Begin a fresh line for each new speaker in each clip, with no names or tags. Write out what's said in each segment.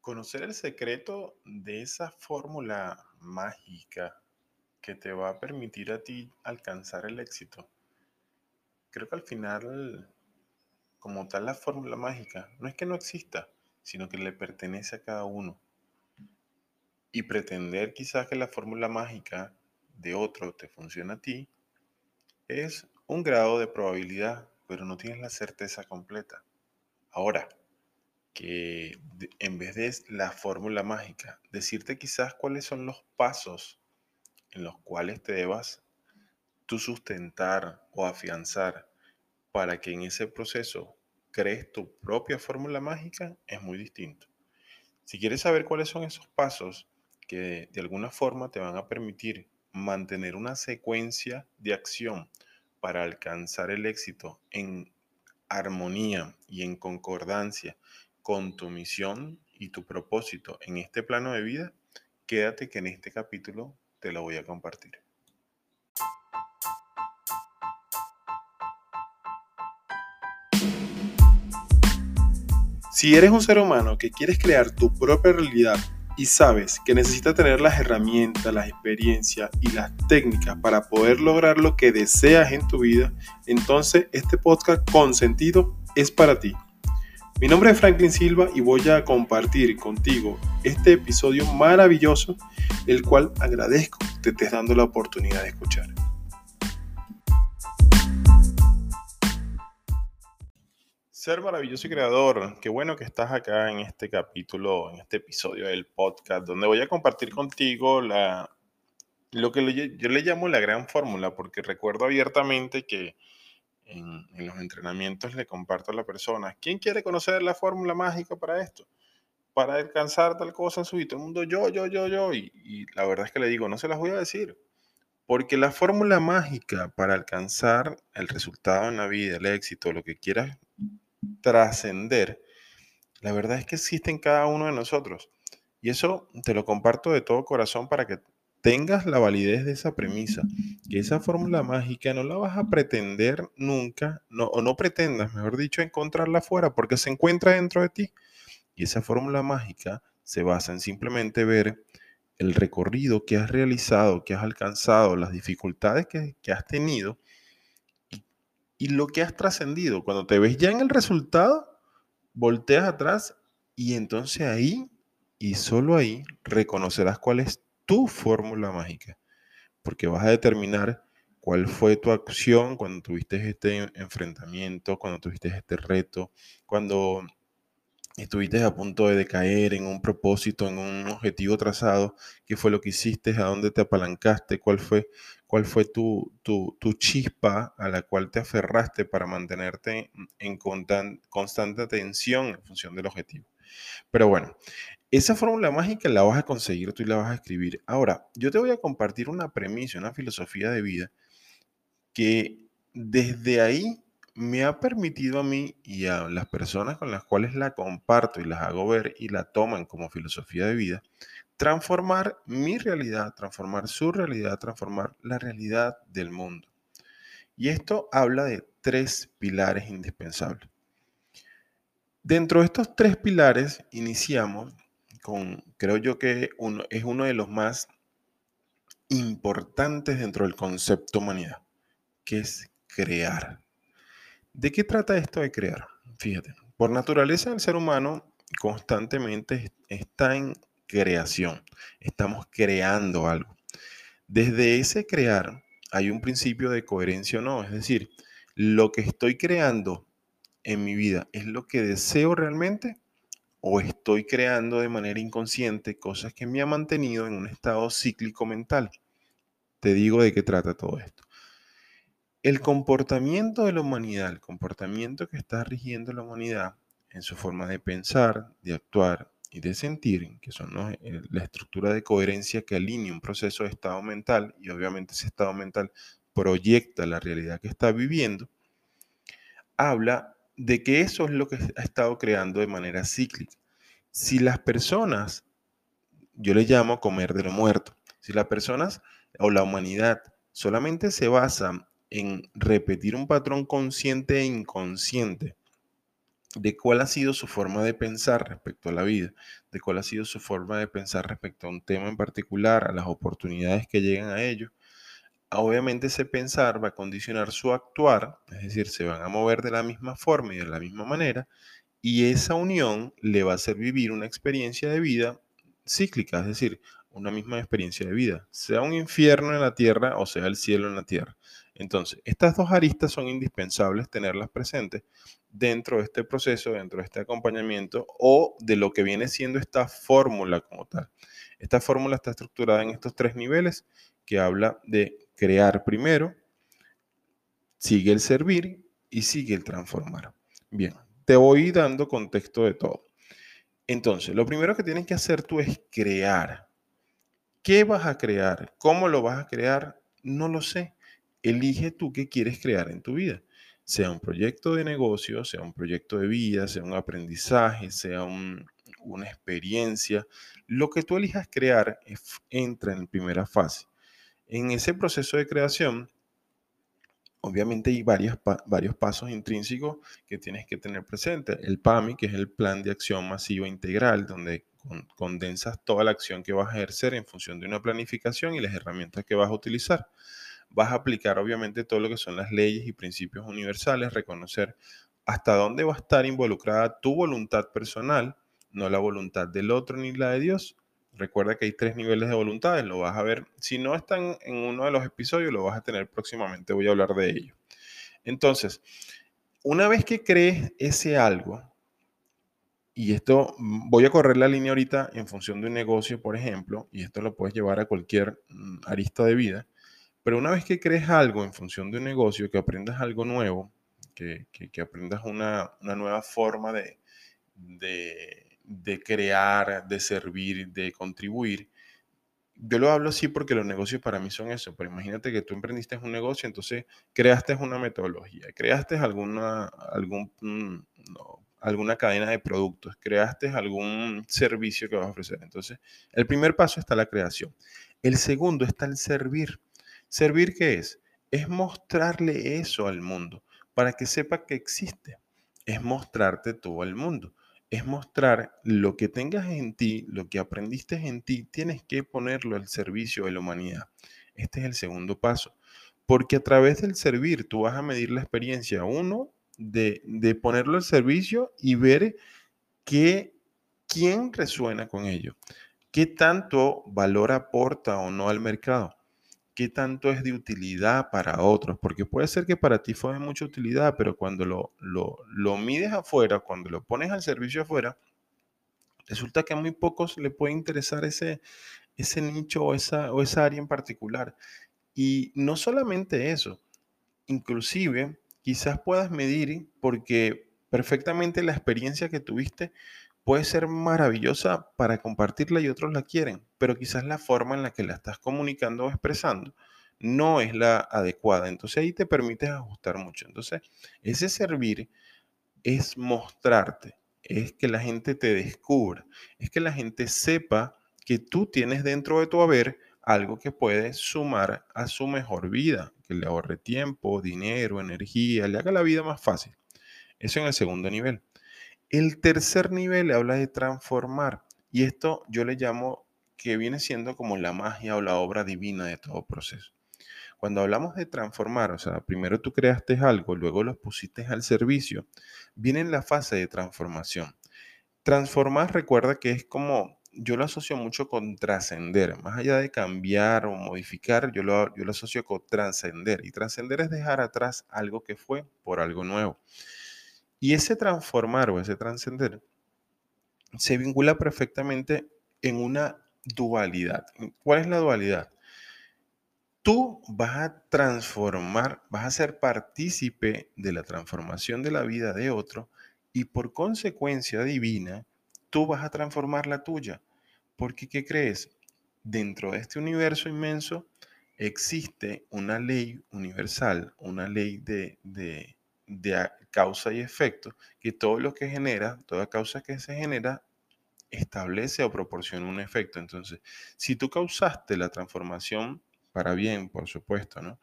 Conocer el secreto de esa fórmula mágica que te va a permitir a ti alcanzar el éxito. Creo que al final, como tal, la fórmula mágica no es que no exista, sino que le pertenece a cada uno. Y pretender quizás que la fórmula mágica de otro te funcione a ti es un grado de probabilidad, pero no tienes la certeza completa. Ahora, que en vez de la fórmula mágica, decirte quizás cuáles son los pasos en los cuales te debas tú sustentar o afianzar para que en ese proceso crees tu propia fórmula mágica es muy distinto. Si quieres saber cuáles son esos pasos que de alguna forma te van a permitir mantener una secuencia de acción para alcanzar el éxito en armonía y en concordancia con tu misión y tu propósito en este plano de vida, quédate que en este capítulo te lo voy a compartir. Si eres un ser humano que quieres crear tu propia realidad y sabes que necesitas tener las herramientas, las experiencias y las técnicas para poder lograr lo que deseas en tu vida, entonces este podcast con sentido es para ti. Mi nombre es Franklin Silva y voy a compartir contigo este episodio maravilloso, el cual agradezco que te estés dando la oportunidad de escuchar. Ser maravilloso y creador, qué bueno que estás acá en este capítulo, en este episodio del podcast, donde voy a compartir contigo la, lo que yo le llamo la gran fórmula, porque recuerdo abiertamente que en, los entrenamientos le comparto a la persona, ¿quién quiere conocer la fórmula mágica para esto? Para alcanzar tal cosa en su vida. El mundo, yo, yo, yo, yo. Y, y la verdad es que le digo, no se las voy a decir. Porque la fórmula mágica para alcanzar el resultado en la vida, el éxito, lo que quieras trascender, la verdad es que existe en cada uno de nosotros. Y eso te lo comparto de todo corazón para que tengas la validez de esa premisa, que esa fórmula mágica no la vas a pretender nunca, no, o no pretendas, mejor dicho, encontrarla afuera, porque se encuentra dentro de ti. Y esa fórmula mágica se basa en simplemente ver el recorrido que has realizado, que has alcanzado, las dificultades que, has tenido y, y lo que has trascendido. Cuando te ves ya en el resultado, volteas atrás y entonces ahí y solo ahí reconocerás cuál es tu fórmula mágica, porque vas a determinar cuál fue tu acción cuando tuviste este enfrentamiento, cuando tuviste este reto, cuando estuviste a punto de decaer en un propósito, en un objetivo trazado, qué fue lo que hiciste, a dónde te apalancaste, cuál fue, cuál fue tu, tu, tu chispa a la cual te aferraste para mantenerte en constante atención en función del objetivo. Pero bueno, esa fórmula mágica la vas a conseguir tú y la vas a escribir. Ahora, yo te voy a compartir una premisa, una filosofía de vida que desde ahí me ha permitido a mí y a las personas con las cuales la comparto y las hago ver y la toman como filosofía de vida, transformar mi realidad, transformar su realidad, transformar la realidad del mundo. Y esto habla de tres pilares indispensables. Dentro de estos tres pilares iniciamos creo yo que uno, es uno de los más importantes dentro del concepto humanidad, que es crear. ¿De qué trata esto de crear? Fíjate, por naturaleza el ser humano constantemente está en creación, estamos creando algo. Desde ese crear hay un principio de coherencia o no, es decir, lo que estoy creando en mi vida es lo que deseo realmente o estoy creando de manera inconsciente cosas que me han mantenido en un estado cíclico mental. Te digo de qué trata todo esto. El comportamiento de la humanidad, el comportamiento que está rigiendo la humanidad en su forma de pensar, de actuar y de sentir, que son eh, la estructura de coherencia que alinea un proceso de estado mental y obviamente ese estado mental proyecta la realidad que está viviendo, habla de que eso es lo que ha estado creando de manera cíclica. Si las personas, yo le llamo comer de lo muerto, si las personas o la humanidad solamente se basa en repetir un patrón consciente e inconsciente de cuál ha sido su forma de pensar respecto a la vida, de cuál ha sido su forma de pensar respecto a un tema en particular, a las oportunidades que llegan a ellos. Obviamente ese pensar va a condicionar su actuar, es decir, se van a mover de la misma forma y de la misma manera, y esa unión le va a hacer vivir una experiencia de vida cíclica, es decir, una misma experiencia de vida, sea un infierno en la tierra o sea el cielo en la tierra. Entonces, estas dos aristas son indispensables tenerlas presentes dentro de este proceso, dentro de este acompañamiento o de lo que viene siendo esta fórmula como tal. Esta fórmula está estructurada en estos tres niveles que habla de crear primero, sigue el servir y sigue el transformar. Bien, te voy dando contexto de todo. Entonces, lo primero que tienes que hacer tú es crear. ¿Qué vas a crear? ¿Cómo lo vas a crear? No lo sé. Elige tú qué quieres crear en tu vida. Sea un proyecto de negocio, sea un proyecto de vida, sea un aprendizaje, sea una experiencia. Lo que tú elijas crear entra en primera fase. En ese proceso de creación, obviamente hay varios, varios pasos intrínsecos que tienes que tener presente. El PAMI, que es el Plan de Acción Masiva Integral, donde condensas toda la acción que vas a ejercer en función de una planificación y las herramientas que vas a utilizar. Vas a aplicar obviamente todo lo que son las leyes y principios universales, reconocer hasta dónde va a estar involucrada tu voluntad personal, no la voluntad del otro ni la de Dios, Recuerda que hay tres niveles de voluntades, lo vas a ver. Si no están en uno de los episodios, lo vas a tener próximamente, voy a hablar de ello. Entonces, una vez que crees ese algo, y esto mm, voy a correr la línea ahorita en función de un negocio, por ejemplo, y esto lo puedes llevar a cualquier mm, arista de vida, pero una vez que crees algo en función de un negocio, que aprendas algo nuevo, que, aprendas una, nueva forma de crear, de servir, de contribuir. Yo lo hablo así porque los negocios para mí son eso, pero imagínate que tú emprendiste un negocio, entonces creaste una metodología, creaste alguna, mm, alguna cadena de productos, creaste algún servicio que vas a ofrecer. Entonces, el primer paso está la creación. El segundo está el servir. ¿Servir qué es? Es mostrarle eso al mundo para que sepa que existe. Es mostrarte todo al mundo es mostrar lo que tengas en ti, lo que aprendiste en ti, tienes que ponerlo al servicio de la humanidad. Este es el segundo paso. Porque a través del servir tú vas a medir la experiencia, uno, de, ponerlo al servicio y ver qué, quién resuena con ello, qué tanto valor aporta o no al mercado qué tanto es de utilidad para otros, porque puede ser que para ti fue de mucha utilidad, pero cuando lo, lo, mides afuera, cuando lo pones al servicio afuera, resulta que a muy pocos le puede interesar ese, ese nicho o esa, o esa área en particular. Y no solamente eso, inclusive quizás puedas medir porque perfectamente la experiencia que tuviste puede ser maravillosa para compartirla y otros la quieren, pero quizás la forma en la que la estás comunicando o expresando no es la adecuada. Entonces ahí te permites ajustar mucho. Entonces, ese servir es mostrarte, es que la gente te descubra, es que la gente sepa que tú tienes dentro de tu haber algo que puede sumar a su mejor vida, que le ahorre tiempo, dinero, energía, le haga la vida más fácil. Eso en el segundo nivel. El tercer nivel habla de transformar y esto yo le llamo que viene siendo como la magia o la obra divina de todo proceso. Cuando hablamos de transformar, o sea, primero tú creaste algo, luego lo pusiste al servicio, viene la fase de transformación. Transformar recuerda que es como, yo lo asocio mucho con trascender, más allá de cambiar o modificar, yo lo, yo lo asocio con trascender. Y trascender es dejar atrás algo que fue por algo nuevo. Y ese transformar o ese trascender se vincula perfectamente en una dualidad. ¿Cuál es la dualidad? Tú vas a transformar, vas a ser partícipe de la transformación de la vida de otro y por consecuencia divina, tú vas a transformar la tuya. Porque, ¿qué crees? Dentro de este universo inmenso existe una ley universal, una ley de, de, de causa y efecto, que todo lo que genera, toda causa que se genera, establece o proporciona un efecto. Entonces, si tú causaste la transformación para bien, por supuesto, ¿no?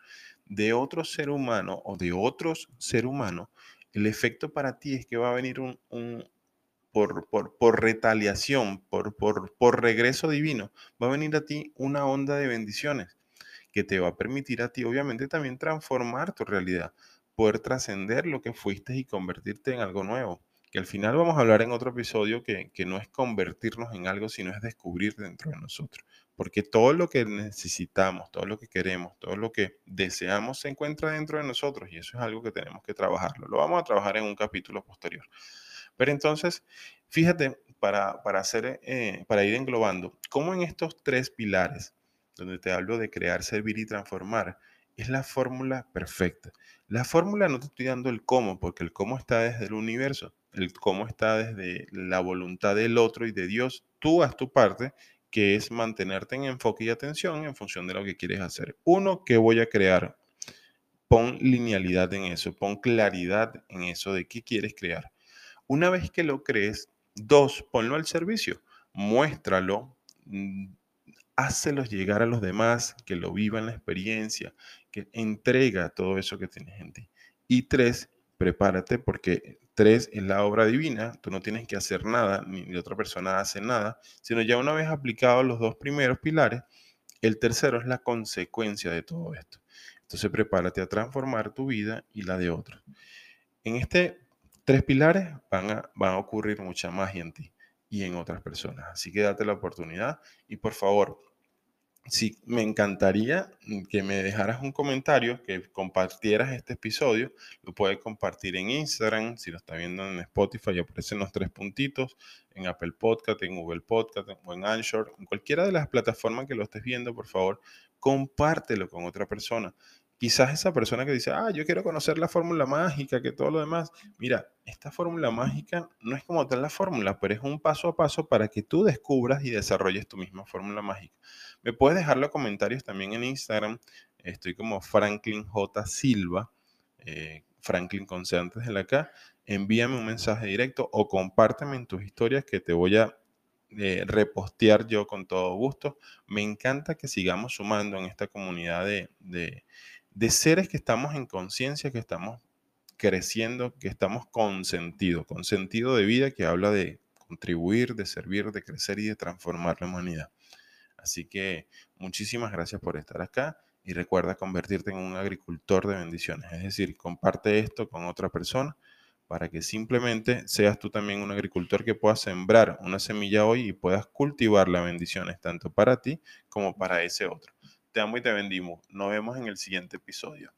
De otro ser humano o de otros ser humanos, el efecto para ti es que va a venir un, por, por, por, retaliación, por, por, por regreso divino, va a venir a ti una onda de bendiciones que te va a permitir a ti, obviamente, también transformar tu realidad, poder trascender lo que fuiste y convertirte en algo nuevo. Que al final vamos a hablar en otro episodio que, que no es convertirnos en algo, sino es descubrir dentro de nosotros. Porque todo lo que necesitamos, todo lo que queremos, todo lo que deseamos se encuentra dentro de nosotros y eso es algo que tenemos que trabajarlo. Lo vamos a trabajar en un capítulo posterior. Pero entonces, fíjate, para, para, hacer, eh, para ir englobando, cómo en estos tres pilares, donde te hablo de crear, servir y transformar, es la fórmula perfecta. La fórmula no te estoy dando el cómo, porque el cómo está desde el universo, el cómo está desde la voluntad del otro y de Dios. Tú haz tu parte que es mantenerte en enfoque y atención en función de lo que quieres hacer. Uno, ¿qué voy a crear? Pon linealidad en eso, pon claridad en eso de qué quieres crear. Una vez que lo crees, dos, ponlo al servicio, muéstralo, mm, hácelos llegar a los demás, que lo vivan la experiencia, que entrega todo eso que tienes en ti. Y tres, prepárate porque tres es la obra divina, tú no tienes que hacer nada, ni otra persona hace nada, sino ya una vez aplicado los dos primeros pilares, el tercero es la consecuencia de todo esto. Entonces prepárate a transformar tu vida y la de otros. En este tres pilares van a, van a ocurrir mucha magia en ti y en otras personas. Así que date la oportunidad y por favor, Sí, me encantaría que me dejaras un comentario, que compartieras este episodio. Lo puedes compartir en Instagram, si lo está viendo en Spotify, aparecen los tres puntitos, en Apple Podcast, en Google Podcast o en Anchor, en cualquiera de las plataformas que lo estés viendo, por favor, compártelo con otra persona quizás esa persona que dice, ah, yo quiero conocer la fórmula mágica, que todo lo demás, mira, esta fórmula mágica no es como tal la fórmula, pero es un paso a paso para que tú descubras y desarrolles tu misma fórmula mágica. Me puedes dejar los comentarios también en Instagram, estoy como Franklin J. Silva, eh, Franklin con de la K, envíame un mensaje directo o compárteme en tus historias que te voy a eh, repostear yo con todo gusto. Me encanta que sigamos sumando en esta comunidad de de seres que estamos en conciencia, que estamos creciendo, que estamos con sentido, con sentido de vida que habla de contribuir, de servir, de crecer y de transformar la humanidad. Así que muchísimas gracias por estar acá y recuerda convertirte en un agricultor de bendiciones, es decir, comparte esto con otra persona para que simplemente seas tú también un agricultor que pueda sembrar una semilla hoy y puedas cultivar las bendiciones tanto para ti como para ese otro. Te amo y te bendimos. Nos vemos en el siguiente episodio.